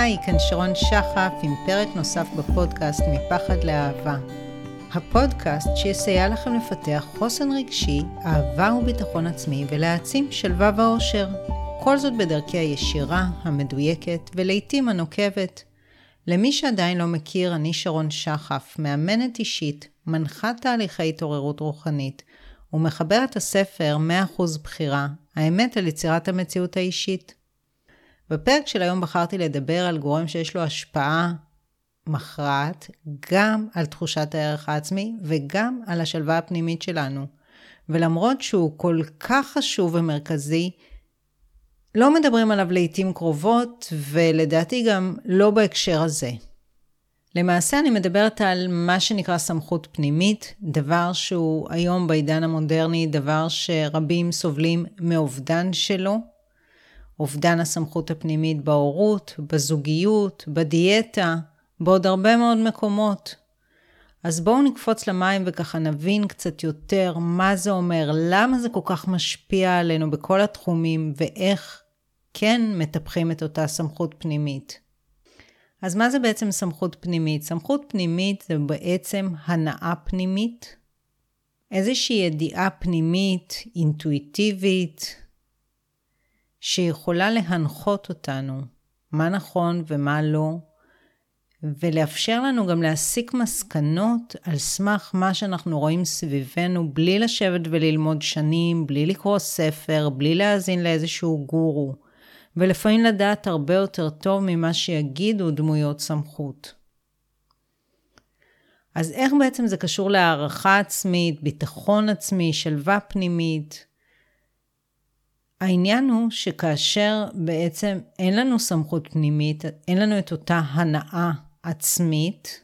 היי, כאן שרון שחף עם פרק נוסף בפודקאסט מפחד לאהבה. הפודקאסט שיסייע לכם לפתח חוסן רגשי, אהבה וביטחון עצמי ולהעצים שלווה ואושר. כל זאת בדרכי הישירה, המדויקת ולעיתים הנוקבת. למי שעדיין לא מכיר, אני שרון שחף, מאמנת אישית, מנחת תהליכי התעוררות רוחנית, ומחברת הספר 100% בחירה, האמת על יצירת המציאות האישית. בפרק של היום בחרתי לדבר על גורם שיש לו השפעה מכרעת גם על תחושת הערך העצמי וגם על השלווה הפנימית שלנו. ולמרות שהוא כל כך חשוב ומרכזי, לא מדברים עליו לעיתים קרובות, ולדעתי גם לא בהקשר הזה. למעשה אני מדברת על מה שנקרא סמכות פנימית, דבר שהוא היום בעידן המודרני, דבר שרבים סובלים מאובדן שלו, אובדן הסמכות הפנימית בהורות, בזוגיות, בדיאטה, בעוד הרבה מאוד מקומות. אז בואו נקפוץ למים וככה נבין קצת יותר מה זה אומר, למה זה כל כך משפיע עלינו בכל התחומים, ואיך כן מטפחים את אותה סמכות פנימית. אז מה זה בעצם סמכות פנימית? סמכות פנימית זה בעצם הנאה פנימית, איזושהי ידיעה פנימית, אינטואיטיבית, שיכולה להנחות אותנו מה נכון ומה לא, ולאפשר לנו גם להסיק מסקנות על סמך מה שאנחנו רואים סביבנו, בלי לשבת וללמוד שנים, בלי לקרוא ספר, בלי להאזין לאיזשהו גורו, ולפעמים לדעת הרבה יותר טוב ממה שיגידו דמויות סמכות. אז איך בעצם זה קשור להערכה עצמית, ביטחון עצמי, שלווה פנימית? העניין הוא שכאשר בעצם אין לנו סמכות פנימית, אין לנו את אותה הנאה עצמית,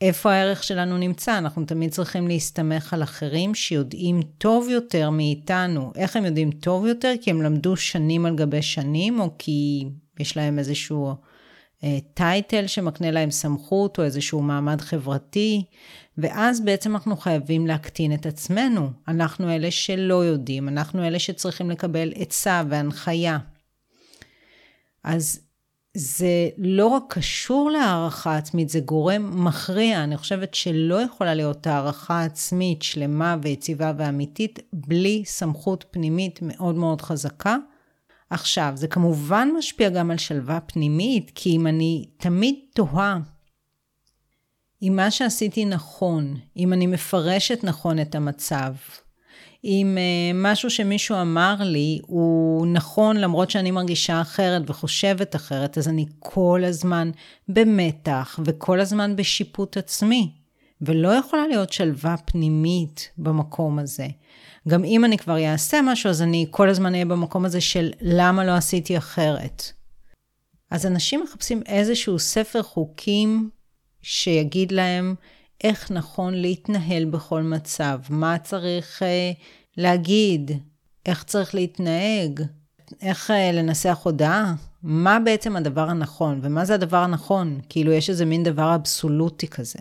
איפה הערך שלנו נמצא? אנחנו תמיד צריכים להסתמך על אחרים שיודעים טוב יותר מאיתנו. איך הם יודעים טוב יותר? כי הם למדו שנים על גבי שנים, או כי יש להם איזשהו טייטל שמקנה להם סמכות, או איזשהו מעמד חברתי, ואז בעצם אנחנו חייבים להקטין את עצמנו. אנחנו אלה שלא יודעים, אנחנו אלה שצריכים לקבל עצה והנחיה. אז זה לא רק קשור להערכה עצמית, זה גורם מכריע. אני חושבת שלא יכולה להיות הערכה עצמית שלמה ויציבה ואמיתית בלי סמכות פנימית מאוד מאוד חזקה. עכשיו, זה כמובן משפיע גם על שלווה פנימית, כי אם אני תמיד תוהה אם מה שעשיתי נכון, אם אני מפרשת נכון את המצב, אם uh, משהו שמישהו אמר לי הוא נכון למרות שאני מרגישה אחרת וחושבת אחרת, אז אני כל הזמן במתח וכל הזמן בשיפוט עצמי, ולא יכולה להיות שלווה פנימית במקום הזה. גם אם אני כבר אעשה משהו, אז אני כל הזמן אהיה במקום הזה של למה לא עשיתי אחרת. אז אנשים מחפשים איזשהו ספר חוקים שיגיד להם איך נכון להתנהל בכל מצב, מה צריך uh, להגיד, איך צריך להתנהג, איך uh, לנסח הודעה, מה בעצם הדבר הנכון, ומה זה הדבר הנכון? כאילו, יש איזה מין דבר אבסולוטי כזה.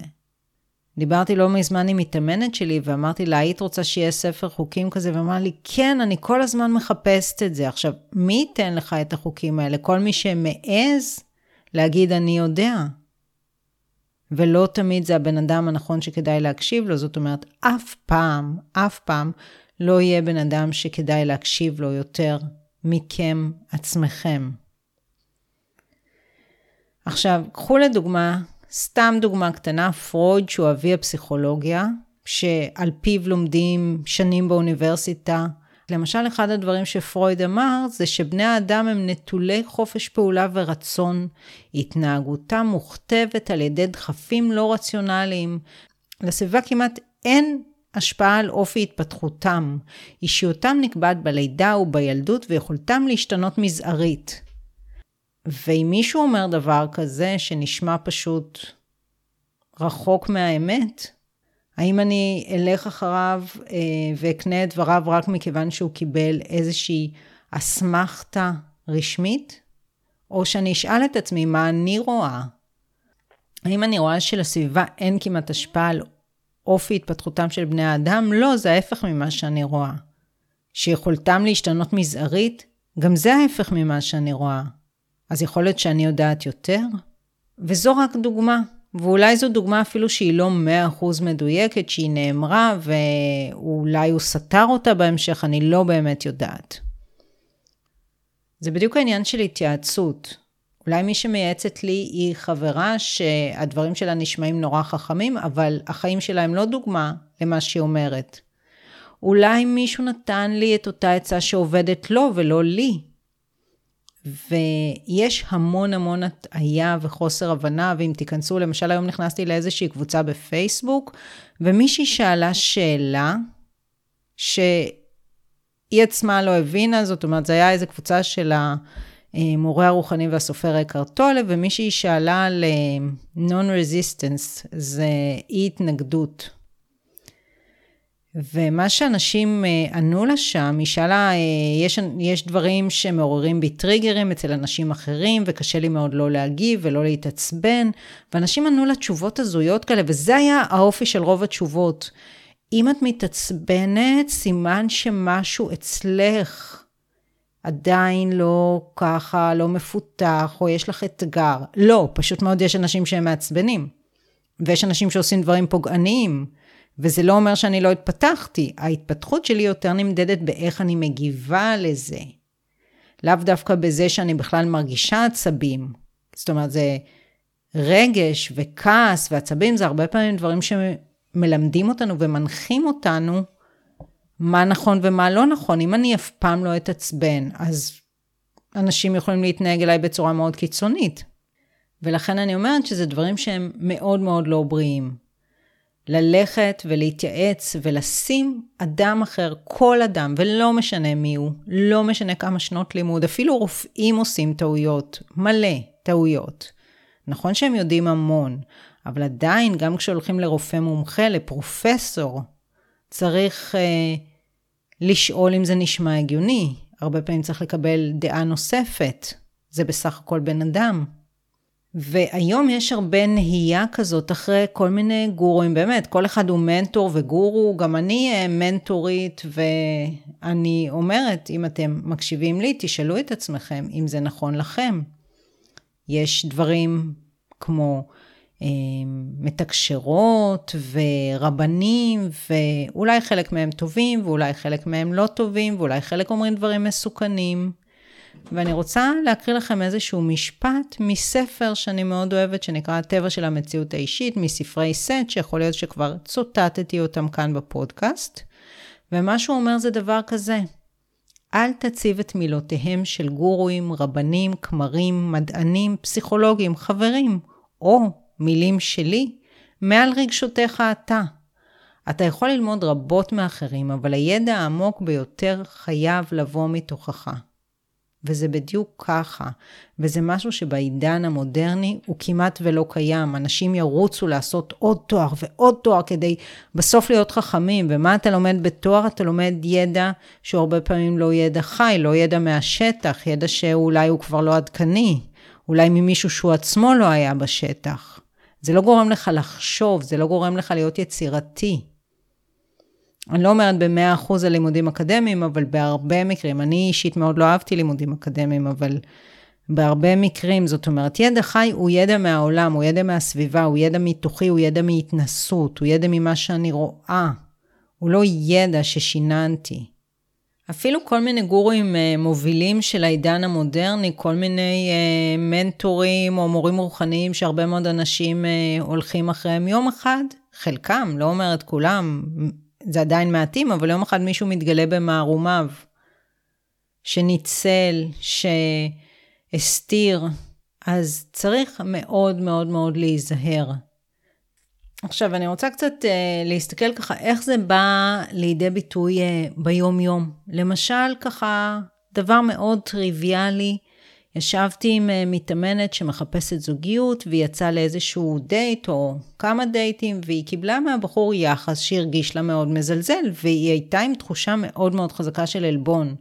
דיברתי לא מזמן עם מתאמנת שלי ואמרתי לה, היית רוצה שיהיה ספר חוקים כזה? ואמרה לי, כן, אני כל הזמן מחפשת את זה. עכשיו, מי ייתן לך את החוקים האלה? כל מי שמעז להגיד, אני יודע. ולא תמיד זה הבן אדם הנכון שכדאי להקשיב לו, זאת אומרת, אף פעם, אף פעם לא יהיה בן אדם שכדאי להקשיב לו יותר מכם עצמכם. עכשיו, קחו לדוגמה, סתם דוגמה קטנה, פרויד, שהוא אבי הפסיכולוגיה, שעל פיו לומדים שנים באוניברסיטה, למשל, אחד הדברים שפרויד אמר זה שבני האדם הם נטולי חופש פעולה ורצון. התנהגותם מוכתבת על ידי דחפים לא רציונליים. לסביבה כמעט אין השפעה על אופי התפתחותם. אישיותם נקבעת בלידה ובילדות ויכולתם להשתנות מזערית. ואם מישהו אומר דבר כזה שנשמע פשוט רחוק מהאמת, האם אני אלך אחריו אה, ואקנה את דבריו רק מכיוון שהוא קיבל איזושהי אסמכתה רשמית? או שאני אשאל את עצמי מה אני רואה? האם אני רואה שלסביבה אין כמעט השפעה על אופי התפתחותם של בני האדם? לא, זה ההפך ממה שאני רואה. שיכולתם להשתנות מזערית? גם זה ההפך ממה שאני רואה. אז יכול להיות שאני יודעת יותר? וזו רק דוגמה. ואולי זו דוגמה אפילו שהיא לא 100% מדויקת, שהיא נאמרה ואולי הוא סתר אותה בהמשך, אני לא באמת יודעת. זה בדיוק העניין של התייעצות. אולי מי שמייעצת לי היא חברה שהדברים שלה נשמעים נורא חכמים, אבל החיים שלה הם לא דוגמה למה שהיא אומרת. אולי מישהו נתן לי את אותה עצה שעובדת לו ולא לי. ויש המון המון הטעיה וחוסר הבנה, ואם תיכנסו, למשל היום נכנסתי לאיזושהי קבוצה בפייסבוק, ומישהי שאלה שאלה, שהיא עצמה לא הבינה, זאת אומרת, זו הייתה איזו קבוצה של המורה הרוחני והסופר אקרט טולה, ומישהי שאלה על non-resistance, זה אי התנגדות. ומה שאנשים אה, ענו לה שם, היא שאלה, אה, יש, יש דברים שמעוררים בי טריגרים אצל אנשים אחרים, וקשה לי מאוד לא להגיב ולא להתעצבן, ואנשים ענו לה תשובות הזויות כאלה, וזה היה האופי של רוב התשובות. אם את מתעצבנת, סימן שמשהו אצלך עדיין לא ככה, לא מפותח, או יש לך אתגר. לא, פשוט מאוד יש אנשים שהם מעצבנים. ויש אנשים שעושים דברים פוגעניים. וזה לא אומר שאני לא התפתחתי, ההתפתחות שלי יותר נמדדת באיך אני מגיבה לזה. לאו דווקא בזה שאני בכלל מרגישה עצבים. זאת אומרת, זה רגש וכעס ועצבים, זה הרבה פעמים דברים שמלמדים אותנו ומנחים אותנו מה נכון ומה לא נכון. אם אני אף פעם לא אתעצבן, אז אנשים יכולים להתנהג אליי בצורה מאוד קיצונית. ולכן אני אומרת שזה דברים שהם מאוד מאוד לא בריאים. ללכת ולהתייעץ ולשים אדם אחר, כל אדם, ולא משנה מי הוא, לא משנה כמה שנות לימוד, אפילו רופאים עושים טעויות, מלא טעויות. נכון שהם יודעים המון, אבל עדיין, גם כשהולכים לרופא מומחה, לפרופסור, צריך אה, לשאול אם זה נשמע הגיוני. הרבה פעמים צריך לקבל דעה נוספת. זה בסך הכל בן אדם. והיום יש הרבה נהייה כזאת אחרי כל מיני גורואים, באמת, כל אחד הוא מנטור וגורו, גם אני אה, מנטורית, ואני אומרת, אם אתם מקשיבים לי, תשאלו את עצמכם אם זה נכון לכם. יש דברים כמו אה, מתקשרות ורבנים, ואולי חלק מהם טובים, ואולי חלק מהם לא טובים, ואולי חלק אומרים דברים מסוכנים. ואני רוצה להקריא לכם איזשהו משפט מספר שאני מאוד אוהבת, שנקרא הטבע של המציאות האישית, מספרי סט, שיכול להיות שכבר צוטטתי אותם כאן בפודקאסט. ומה שהוא אומר זה דבר כזה, אל תציב את מילותיהם של גורואים, רבנים, כמרים, מדענים, פסיכולוגים, חברים, או מילים שלי, מעל רגשותיך אתה. אתה יכול ללמוד רבות מאחרים, אבל הידע העמוק ביותר חייב לבוא מתוכך. וזה בדיוק ככה. וזה משהו שבעידן המודרני הוא כמעט ולא קיים. אנשים ירוצו לעשות עוד תואר ועוד תואר כדי בסוף להיות חכמים. ומה אתה לומד בתואר? אתה לומד ידע שהוא הרבה פעמים לא ידע חי, לא ידע מהשטח, ידע שאולי הוא כבר לא עדכני. אולי ממישהו שהוא עצמו לא היה בשטח. זה לא גורם לך לחשוב, זה לא גורם לך להיות יצירתי. אני לא אומרת ב-100% על לימודים אקדמיים, אבל בהרבה מקרים, אני אישית מאוד לא אהבתי לימודים אקדמיים, אבל בהרבה מקרים, זאת אומרת, ידע חי הוא ידע מהעולם, הוא ידע מהסביבה, הוא ידע מתוכי, הוא ידע מהתנסות, הוא ידע ממה שאני רואה. הוא לא ידע ששיננתי. אפילו כל מיני גורואים uh, מובילים של העידן המודרני, כל מיני uh, מנטורים או מורים רוחניים שהרבה מאוד אנשים uh, הולכים אחריהם יום אחד, חלקם, לא אומרת כולם, זה עדיין מעטים, אבל יום אחד מישהו מתגלה במערומיו, שניצל, שהסתיר, אז צריך מאוד מאוד מאוד להיזהר. עכשיו, אני רוצה קצת uh, להסתכל ככה איך זה בא לידי ביטוי uh, ביום-יום. למשל, ככה, דבר מאוד טריוויאלי, ישבתי עם אה, מתאמנת שמחפשת זוגיות, והיא יצאה לאיזשהו דייט או כמה דייטים, והיא קיבלה מהבחור יחס שהרגיש לה מאוד מזלזל, והיא הייתה עם תחושה מאוד מאוד חזקה של עלבון.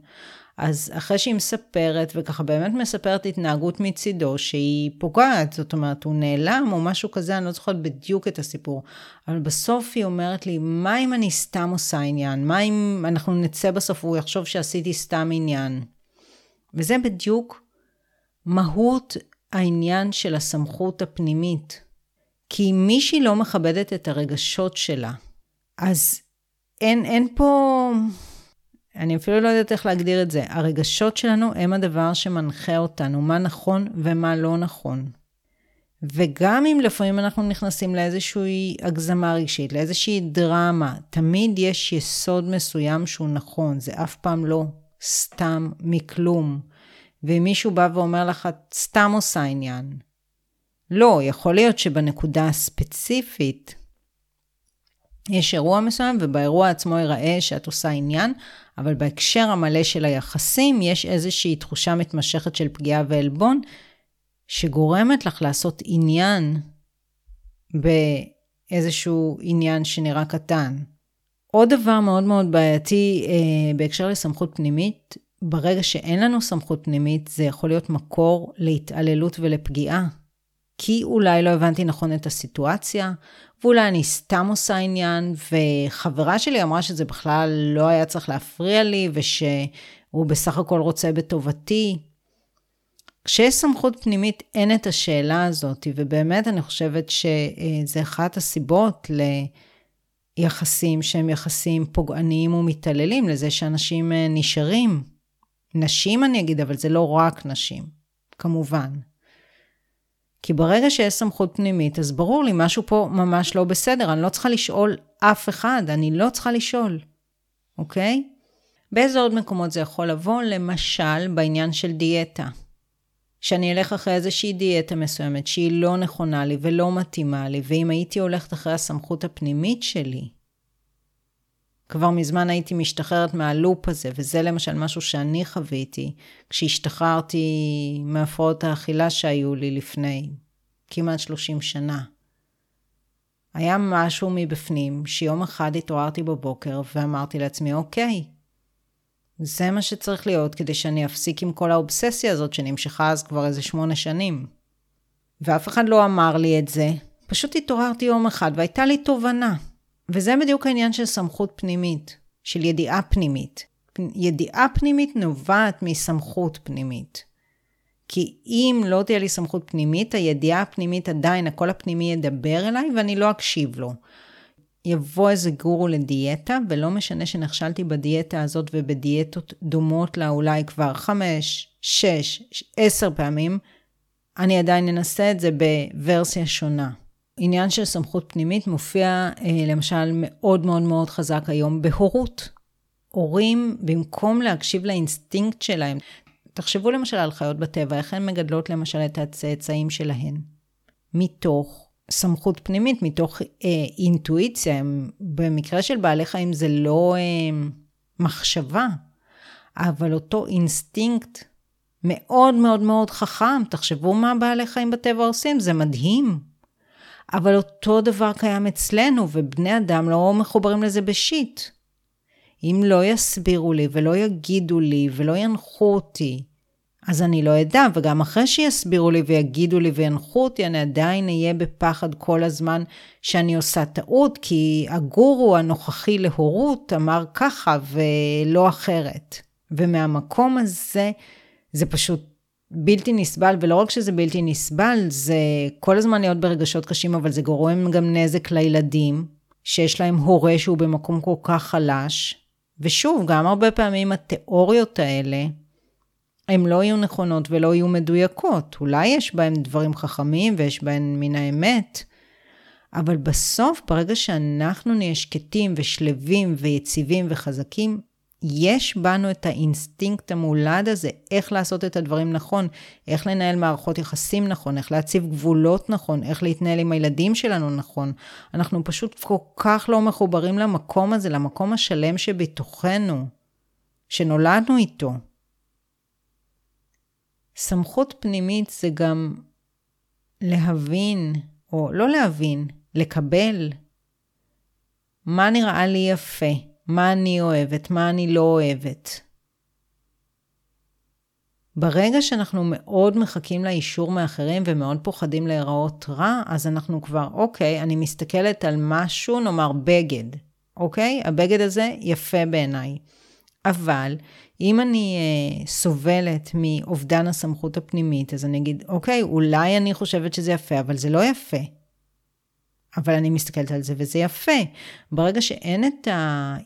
אז אחרי שהיא מספרת, וככה באמת מספרת התנהגות מצידו, שהיא פוגעת, זאת אומרת, הוא נעלם או משהו כזה, אני לא זוכרת בדיוק את הסיפור. אבל בסוף היא אומרת לי, מה אם אני סתם עושה עניין? מה אם אנחנו נצא בסוף והוא יחשוב שעשיתי סתם עניין? וזה בדיוק מהות העניין של הסמכות הפנימית. כי אם מישהי לא מכבדת את הרגשות שלה, אז אין, אין פה... אני אפילו לא יודעת איך להגדיר את זה. הרגשות שלנו הם הדבר שמנחה אותנו, מה נכון ומה לא נכון. וגם אם לפעמים אנחנו נכנסים לאיזושהי הגזמה רגשית, לאיזושהי דרמה, תמיד יש יסוד מסוים שהוא נכון, זה אף פעם לא סתם מכלום. ואם מישהו בא ואומר לך, סתם עושה עניין. לא, יכול להיות שבנקודה הספציפית יש אירוע מסוים, ובאירוע עצמו ייראה שאת עושה עניין, אבל בהקשר המלא של היחסים, יש איזושהי תחושה מתמשכת של פגיעה ועלבון, שגורמת לך לעשות עניין באיזשהו עניין שנראה קטן. עוד דבר מאוד מאוד בעייתי אה, בהקשר לסמכות פנימית, ברגע שאין לנו סמכות פנימית, זה יכול להיות מקור להתעללות ולפגיעה. כי אולי לא הבנתי נכון את הסיטואציה, ואולי אני סתם עושה עניין, וחברה שלי אמרה שזה בכלל לא היה צריך להפריע לי, ושהוא בסך הכל רוצה בטובתי. כשיש סמכות פנימית אין את השאלה הזאת, ובאמת אני חושבת שזה אחת הסיבות ליחסים שהם יחסים פוגעניים ומתעללים, לזה שאנשים אה, נשארים. נשים אני אגיד, אבל זה לא רק נשים, כמובן. כי ברגע שיש סמכות פנימית, אז ברור לי, משהו פה ממש לא בסדר, אני לא צריכה לשאול אף אחד, אני לא צריכה לשאול, אוקיי? באיזה עוד מקומות זה יכול לבוא? למשל, בעניין של דיאטה. שאני אלך אחרי איזושהי דיאטה מסוימת שהיא לא נכונה לי ולא מתאימה לי, ואם הייתי הולכת אחרי הסמכות הפנימית שלי, כבר מזמן הייתי משתחררת מהלופ הזה, וזה למשל משהו שאני חוויתי כשהשתחררתי מהפרעות האכילה שהיו לי לפני כמעט 30 שנה. היה משהו מבפנים שיום אחד התעוררתי בבוקר ואמרתי לעצמי, אוקיי, זה מה שצריך להיות כדי שאני אפסיק עם כל האובססיה הזאת שנמשכה אז כבר איזה שמונה שנים. ואף אחד לא אמר לי את זה, פשוט התעוררתי יום אחד והייתה לי תובנה. וזה בדיוק העניין של סמכות פנימית, של ידיעה פנימית. ידיעה פנימית נובעת מסמכות פנימית. כי אם לא תהיה לי סמכות פנימית, הידיעה הפנימית עדיין, הקול הפנימי ידבר אליי ואני לא אקשיב לו. יבוא איזה גורו לדיאטה, ולא משנה שנכשלתי בדיאטה הזאת ובדיאטות דומות לה אולי כבר חמש, שש, עשר פעמים, אני עדיין אנסה את זה בוורסיה שונה. עניין של סמכות פנימית מופיע אה, למשל מאוד מאוד מאוד חזק היום בהורות. הורים, במקום להקשיב לאינסטינקט שלהם, תחשבו למשל על חיות בטבע, איך הן מגדלות למשל את הצאצאים שלהן. מתוך סמכות פנימית, מתוך אה, אינטואיציה. במקרה של בעלי חיים זה לא אה, מחשבה, אבל אותו אינסטינקט מאוד מאוד מאוד חכם. תחשבו מה בעלי חיים בטבע עושים, זה מדהים. אבל אותו דבר קיים אצלנו, ובני אדם לא מחוברים לזה בשיט. אם לא יסבירו לי ולא יגידו לי ולא ינחו אותי, אז אני לא אדע, וגם אחרי שיסבירו לי ויגידו לי וינחו אותי, אני עדיין אהיה בפחד כל הזמן שאני עושה טעות, כי הגורו הנוכחי להורות אמר ככה ולא אחרת. ומהמקום הזה, זה פשוט בלתי נסבל, ולא רק שזה בלתי נסבל, זה כל הזמן להיות ברגשות קשים, אבל זה גורם גם נזק לילדים, שיש להם הורה שהוא במקום כל כך חלש. ושוב, גם הרבה פעמים התיאוריות האלה, הן לא יהיו נכונות ולא יהיו מדויקות. אולי יש בהן דברים חכמים ויש בהן מן האמת, אבל בסוף, ברגע שאנחנו נהיה שקטים ושלווים ויציבים וחזקים, יש בנו את האינסטינקט המולד הזה, איך לעשות את הדברים נכון, איך לנהל מערכות יחסים נכון, איך להציב גבולות נכון, איך להתנהל עם הילדים שלנו נכון. אנחנו פשוט כל כך לא מחוברים למקום הזה, למקום השלם שבתוכנו, שנולדנו איתו. סמכות פנימית זה גם להבין, או לא להבין, לקבל מה נראה לי יפה, מה אני אוהבת, מה אני לא אוהבת. ברגע שאנחנו מאוד מחכים לאישור מאחרים ומאוד פוחדים להיראות רע, אז אנחנו כבר, אוקיי, אני מסתכלת על משהו, נאמר בגד, אוקיי? הבגד הזה יפה בעיניי. אבל אם אני uh, סובלת מאובדן הסמכות הפנימית, אז אני אגיד, אוקיי, אולי אני חושבת שזה יפה, אבל זה לא יפה. אבל אני מסתכלת על זה וזה יפה. ברגע שאין את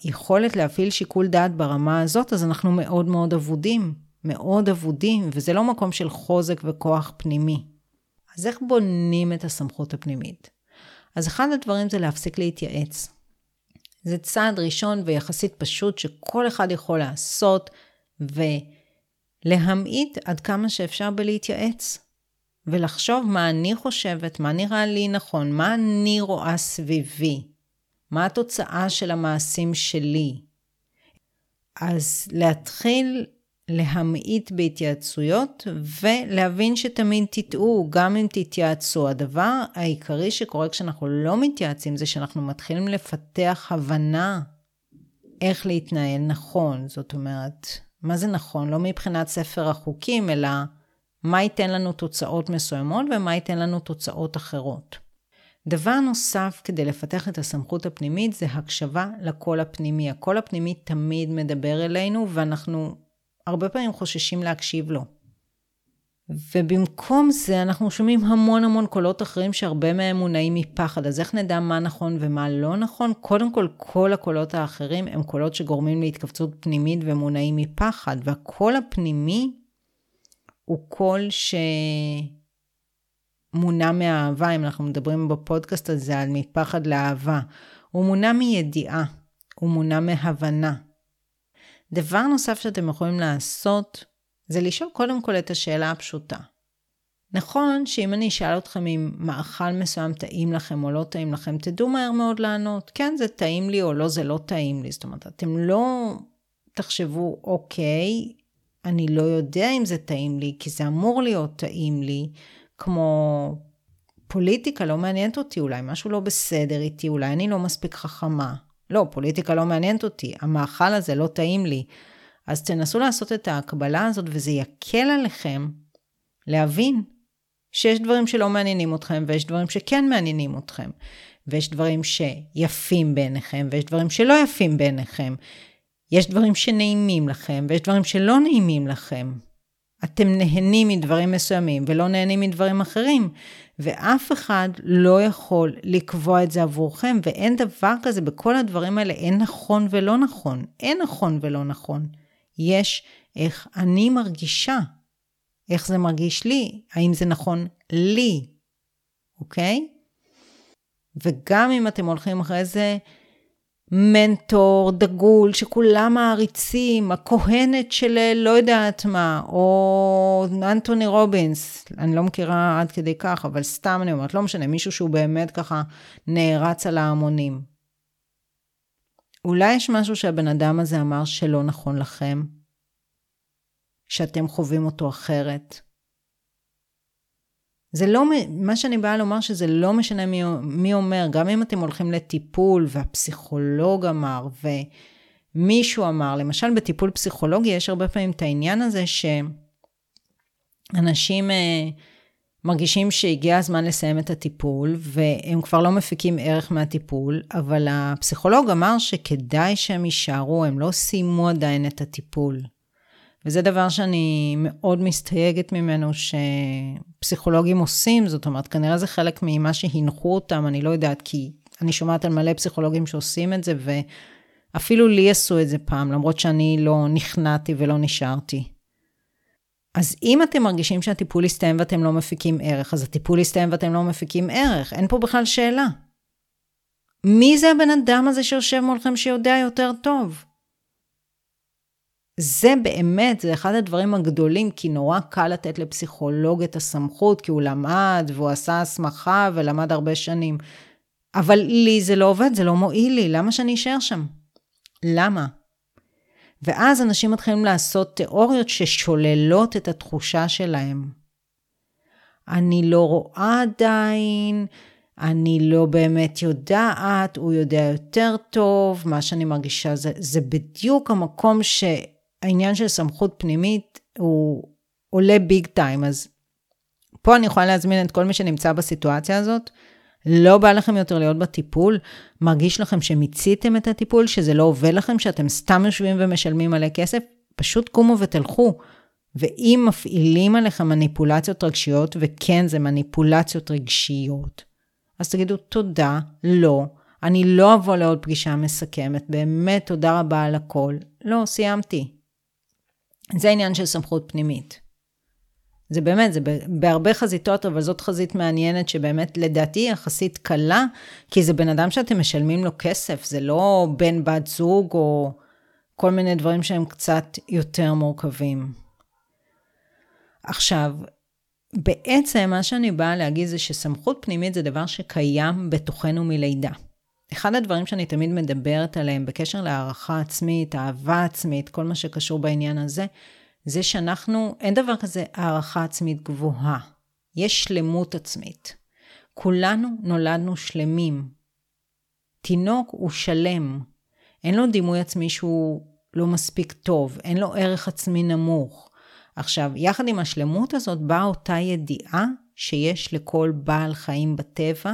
היכולת להפעיל שיקול דעת ברמה הזאת, אז אנחנו מאוד מאוד אבודים. מאוד אבודים, וזה לא מקום של חוזק וכוח פנימי. אז איך בונים את הסמכות הפנימית? אז אחד הדברים זה להפסיק להתייעץ. זה צעד ראשון ויחסית פשוט שכל אחד יכול לעשות ולהמעיט עד כמה שאפשר בלהתייעץ. ולחשוב מה אני חושבת, מה נראה לי נכון, מה אני רואה סביבי, מה התוצאה של המעשים שלי. אז להתחיל להמעיט בהתייעצויות ולהבין שתמיד תטעו, גם אם תתייעצו. הדבר העיקרי שקורה כשאנחנו לא מתייעצים זה שאנחנו מתחילים לפתח הבנה איך להתנהל נכון. זאת אומרת, מה זה נכון? לא מבחינת ספר החוקים, אלא מה ייתן לנו תוצאות מסוימות ומה ייתן לנו תוצאות אחרות. דבר נוסף כדי לפתח את הסמכות הפנימית זה הקשבה לקול הפנימי. הקול הפנימי תמיד מדבר אלינו ואנחנו הרבה פעמים חוששים להקשיב לו. ובמקום זה אנחנו שומעים המון המון קולות אחרים שהרבה מהם מונעים מפחד. אז איך נדע מה נכון ומה לא נכון? קודם כל, כל הקולות האחרים הם קולות שגורמים להתכווצות פנימית ומונעים מפחד. והקול הפנימי הוא קול שמונע מאהבה, אם אנחנו מדברים בפודקאסט הזה על מפחד לאהבה. הוא מונע מידיעה, הוא מונע מהבנה. דבר נוסף שאתם יכולים לעשות, זה לשאול קודם כל את השאלה הפשוטה. נכון שאם אני אשאל אתכם אם מאכל מסוים טעים לכם או לא טעים לכם, תדעו מהר מאוד לענות, כן, זה טעים לי או לא, זה לא טעים לי. זאת אומרת, אתם לא תחשבו, אוקיי, אני לא יודע אם זה טעים לי, כי זה אמור להיות טעים לי, כמו פוליטיקה לא מעניינת אותי, אולי משהו לא בסדר איתי, אולי אני לא מספיק חכמה. לא, פוליטיקה לא מעניינת אותי, המאכל הזה לא טעים לי. אז תנסו לעשות את ההקבלה הזאת, וזה יקל עליכם להבין שיש דברים שלא מעניינים אתכם, ויש דברים שכן מעניינים אתכם. ויש דברים שיפים בעיניכם, ויש דברים שלא יפים בעיניכם. יש דברים שנעימים לכם, ויש דברים שלא נעימים לכם. אתם נהנים מדברים מסוימים ולא נהנים מדברים אחרים, ואף אחד לא יכול לקבוע את זה עבורכם, ואין דבר כזה, בכל הדברים האלה אין נכון ולא נכון. אין נכון ולא נכון. יש איך אני מרגישה, איך זה מרגיש לי, האם זה נכון לי, אוקיי? וגם אם אתם הולכים אחרי זה, מנטור דגול שכולם מעריצים, הכהנת של לא יודעת מה, או אנטוני רובינס, אני לא מכירה עד כדי כך, אבל סתם אני אומרת, לא משנה, מישהו שהוא באמת ככה נערץ על ההמונים. אולי יש משהו שהבן אדם הזה אמר שלא נכון לכם, שאתם חווים אותו אחרת, זה לא, מה שאני באה לומר שזה לא משנה מי, מי אומר, גם אם אתם הולכים לטיפול והפסיכולוג אמר ומישהו אמר, למשל בטיפול פסיכולוגי יש הרבה פעמים את העניין הזה שאנשים אה, מרגישים שהגיע הזמן לסיים את הטיפול והם כבר לא מפיקים ערך מהטיפול, אבל הפסיכולוג אמר שכדאי שהם יישארו, הם לא סיימו עדיין את הטיפול. וזה דבר שאני מאוד מסתייגת ממנו שפסיכולוגים עושים, זאת אומרת, כנראה זה חלק ממה שהנחו אותם, אני לא יודעת, כי אני שומעת על מלא פסיכולוגים שעושים את זה, ואפילו לי עשו את זה פעם, למרות שאני לא נכנעתי ולא נשארתי. אז אם אתם מרגישים שהטיפול יסתיים ואתם לא מפיקים ערך, אז הטיפול יסתיים ואתם לא מפיקים ערך, אין פה בכלל שאלה. מי זה הבן אדם הזה שיושב מולכם שיודע יותר טוב? זה באמת, זה אחד הדברים הגדולים, כי נורא קל לתת לפסיכולוג את הסמכות, כי הוא למד והוא עשה הסמכה ולמד הרבה שנים. אבל לי זה לא עובד, זה לא מועיל לי, למה שאני אשאר שם? למה? ואז אנשים מתחילים לעשות תיאוריות ששוללות את התחושה שלהם. אני לא רואה עדיין, אני לא באמת יודעת, הוא יודע יותר טוב, מה שאני מרגישה זה, זה בדיוק המקום ש... העניין של סמכות פנימית הוא עולה ביג טיים, אז פה אני יכולה להזמין את כל מי שנמצא בסיטואציה הזאת, לא בא לכם יותר להיות בטיפול? מרגיש לכם שמיציתם את הטיפול, שזה לא עובד לכם, שאתם סתם יושבים ומשלמים מלא כסף? פשוט קומו ותלכו. ואם מפעילים עליכם מניפולציות רגשיות, וכן, זה מניפולציות רגשיות, אז תגידו תודה, לא, אני לא אבוא לעוד פגישה מסכמת, באמת תודה רבה על הכל. לא, סיימתי. זה עניין של סמכות פנימית. זה באמת, זה בהרבה חזיתות, אבל זאת חזית מעניינת שבאמת לדעתי יחסית קלה, כי זה בן אדם שאתם משלמים לו כסף, זה לא בן בת זוג או כל מיני דברים שהם קצת יותר מורכבים. עכשיו, בעצם מה שאני באה להגיד זה שסמכות פנימית זה דבר שקיים בתוכנו מלידה. אחד הדברים שאני תמיד מדברת עליהם בקשר להערכה עצמית, אהבה עצמית, כל מה שקשור בעניין הזה, זה שאנחנו, אין דבר כזה הערכה עצמית גבוהה. יש שלמות עצמית. כולנו נולדנו שלמים. תינוק הוא שלם. אין לו דימוי עצמי שהוא לא מספיק טוב, אין לו ערך עצמי נמוך. עכשיו, יחד עם השלמות הזאת באה אותה ידיעה שיש לכל בעל חיים בטבע,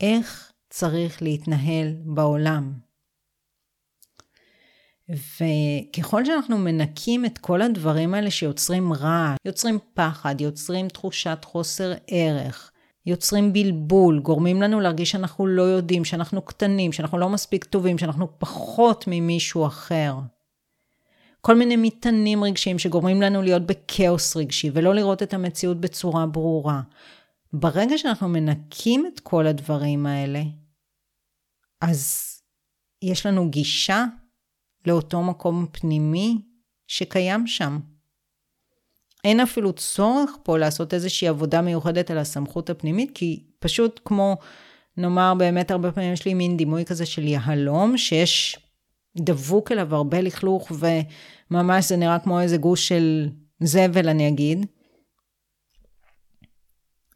איך צריך להתנהל בעולם. וככל שאנחנו מנקים את כל הדברים האלה שיוצרים רעש, יוצרים פחד, יוצרים תחושת חוסר ערך, יוצרים בלבול, גורמים לנו להרגיש שאנחנו לא יודעים, שאנחנו קטנים, שאנחנו לא מספיק טובים, שאנחנו פחות ממישהו אחר. כל מיני מטענים רגשיים שגורמים לנו להיות בכאוס רגשי ולא לראות את המציאות בצורה ברורה. ברגע שאנחנו מנקים את כל הדברים האלה, אז יש לנו גישה לאותו מקום פנימי שקיים שם. אין אפילו צורך פה לעשות איזושהי עבודה מיוחדת על הסמכות הפנימית, כי פשוט כמו, נאמר, באמת הרבה פעמים יש לי מין דימוי כזה של יהלום, שיש דבוק אליו הרבה לכלוך, וממש זה נראה כמו איזה גוש של זבל, אני אגיד.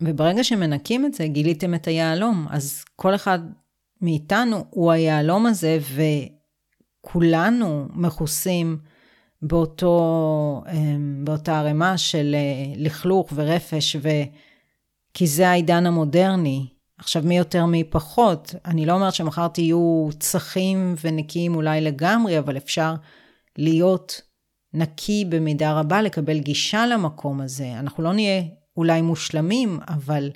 וברגע שמנקים את זה, גיליתם את היהלום. אז כל אחד מאיתנו הוא היהלום הזה, וכולנו מכוסים באותו, אמ, באותה ערימה של אה, לכלוך ורפש, ו... כי זה העידן המודרני. עכשיו, מי יותר מי פחות? אני לא אומרת שמחר תהיו צחים ונקיים אולי לגמרי, אבל אפשר להיות נקי במידה רבה, לקבל גישה למקום הזה. אנחנו לא נהיה אולי מושלמים, אבל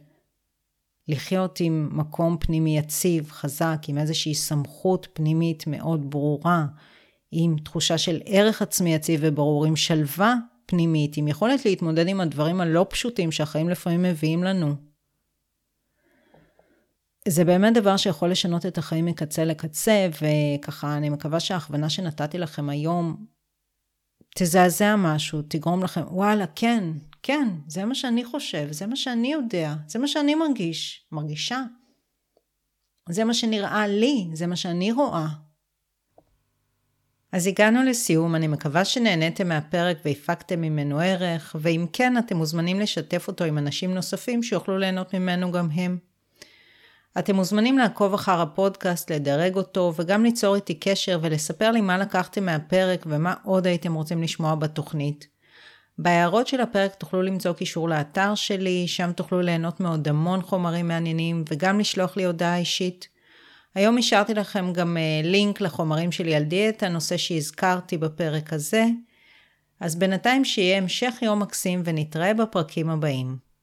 לחיות עם מקום פנימי יציב, חזק, עם איזושהי סמכות פנימית מאוד ברורה, עם תחושה של ערך עצמי יציב וברור, עם שלווה פנימית, עם יכולת להתמודד עם הדברים הלא פשוטים שהחיים לפעמים מביאים לנו. זה באמת דבר שיכול לשנות את החיים מקצה לקצה, וככה אני מקווה שההכוונה שנתתי לכם היום תזעזע משהו, תגרום לכם, וואלה, כן, כן, זה מה שאני חושב, זה מה שאני יודע, זה מה שאני מרגיש, מרגישה. זה מה שנראה לי, זה מה שאני רואה. אז הגענו לסיום, אני מקווה שנהניתם מהפרק והפקתם ממנו ערך, ואם כן, אתם מוזמנים לשתף אותו עם אנשים נוספים שיוכלו ליהנות ממנו גם הם. אתם מוזמנים לעקוב אחר הפודקאסט, לדרג אותו, וגם ליצור איתי קשר ולספר לי מה לקחתם מהפרק ומה עוד הייתם רוצים לשמוע בתוכנית. בהערות של הפרק תוכלו למצוא קישור לאתר שלי, שם תוכלו ליהנות מעוד המון חומרים מעניינים וגם לשלוח לי הודעה אישית. היום השארתי לכם גם אה, לינק לחומרים שלי על דיאטה, נושא שהזכרתי בפרק הזה. אז בינתיים שיהיה המשך יום מקסים ונתראה בפרקים הבאים.